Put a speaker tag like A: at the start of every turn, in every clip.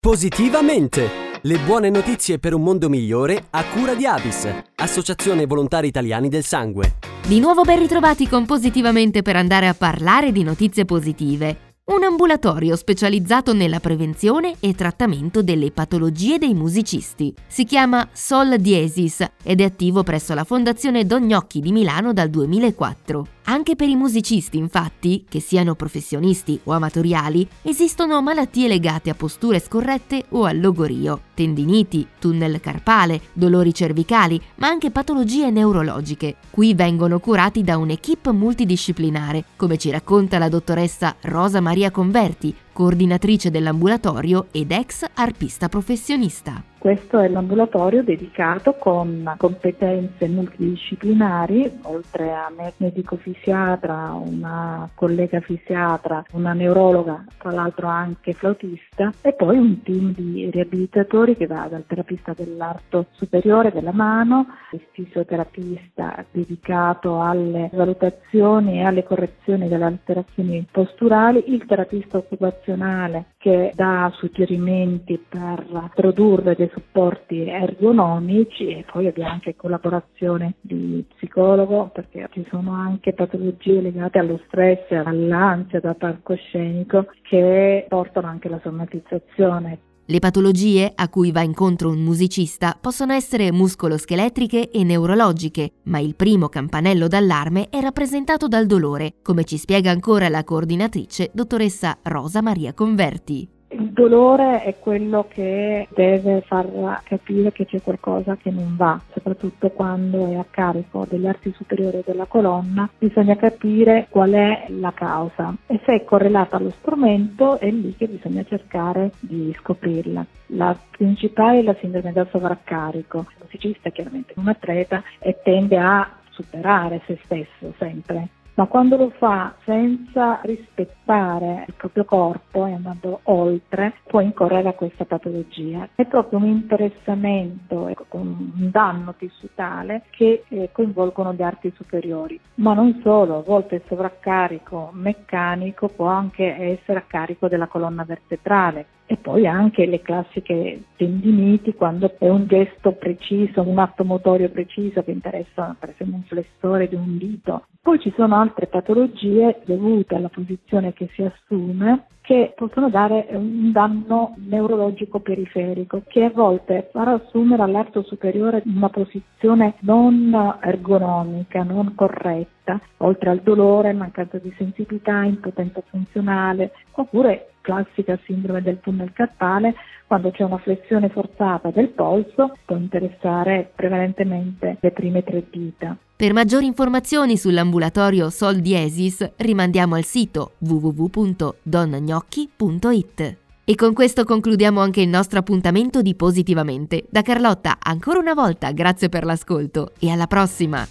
A: Positivamente! Le buone notizie per un mondo migliore a cura di Avis, Associazione Volontari Italiani del Sangue.
B: Di nuovo ben ritrovati con Positivamente per andare a parlare di notizie positive. Un ambulatorio specializzato nella prevenzione e trattamento delle patologie dei musicisti. Si chiama Sol Diesis ed è attivo presso la Fondazione Don Gnocchi di Milano dal 2004. Anche per i musicisti, infatti, che siano professionisti o amatoriali, esistono malattie legate a posture scorrette o al logorio, tendiniti, tunnel carpale, dolori cervicali, ma anche patologie neurologiche. Qui vengono curati da un'equipe multidisciplinare, come ci racconta la dottoressa Rosa Maria Converti, coordinatrice dell'ambulatorio ed ex arpista professionista.
C: Questo è l'ambulatorio dedicato con competenze multidisciplinari, oltre a me medico fisiatra, una collega fisiatra, una neurologa, tra l'altro anche flautista, e poi un team di riabilitatori che va dal terapista dell'arto superiore della mano, il fisioterapista dedicato alle valutazioni e alle correzioni delle alterazioni posturali, il terapista occupazionale professionale che dà suggerimenti per produrre dei supporti ergonomici e poi abbiamo anche collaborazione di psicologo perché ci sono anche patologie legate allo stress, all'ansia da palcoscenico che portano anche alla somatizzazione.
B: Le patologie a cui va incontro un musicista possono essere muscoloscheletriche e neurologiche, ma il primo campanello d'allarme è rappresentato dal dolore, come ci spiega ancora la coordinatrice dottoressa Rosa Maria Converti.
C: Il dolore è quello che deve far capire che c'è qualcosa che non va, soprattutto quando è a carico degli arti superiori della colonna, bisogna capire qual è la causa e se è correlata allo strumento è lì che bisogna cercare di scoprirla. La principale è la sindrome da sovraccarico. Il musicista è chiaramente un atleta e tende a superare se stesso sempre ma quando lo fa senza rispettare il proprio corpo e andando oltre, può incorrere a questa patologia. È proprio un interessamento, ecco, un danno tissutale che eh, coinvolgono gli arti superiori. Ma non solo, a volte il sovraccarico meccanico può anche essere a carico della colonna vertebrale, e poi anche le classiche tendiniti quando è un gesto preciso, un atto motorio preciso che interessa per esempio un flessore di un dito. Poi ci sono altre patologie dovute alla posizione che si assume che possono dare un danno neurologico periferico che a volte farà assumere all'arto superiore una posizione non ergonomica, non corretta, oltre al dolore, mancanza di sensibilità, impotenza funzionale, oppure classica sindrome del tunnel carpale, quando c'è una flessione forzata del polso, può interessare prevalentemente le prime tre dita.
B: Per maggiori informazioni sull'ambulatorio Sol Diesis rimandiamo al sito www.donnagnocchi.it. E con questo concludiamo anche il nostro appuntamento di Positivamente. Da Carlotta, ancora una volta grazie per l'ascolto e alla prossima!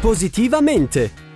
A: Positivamente!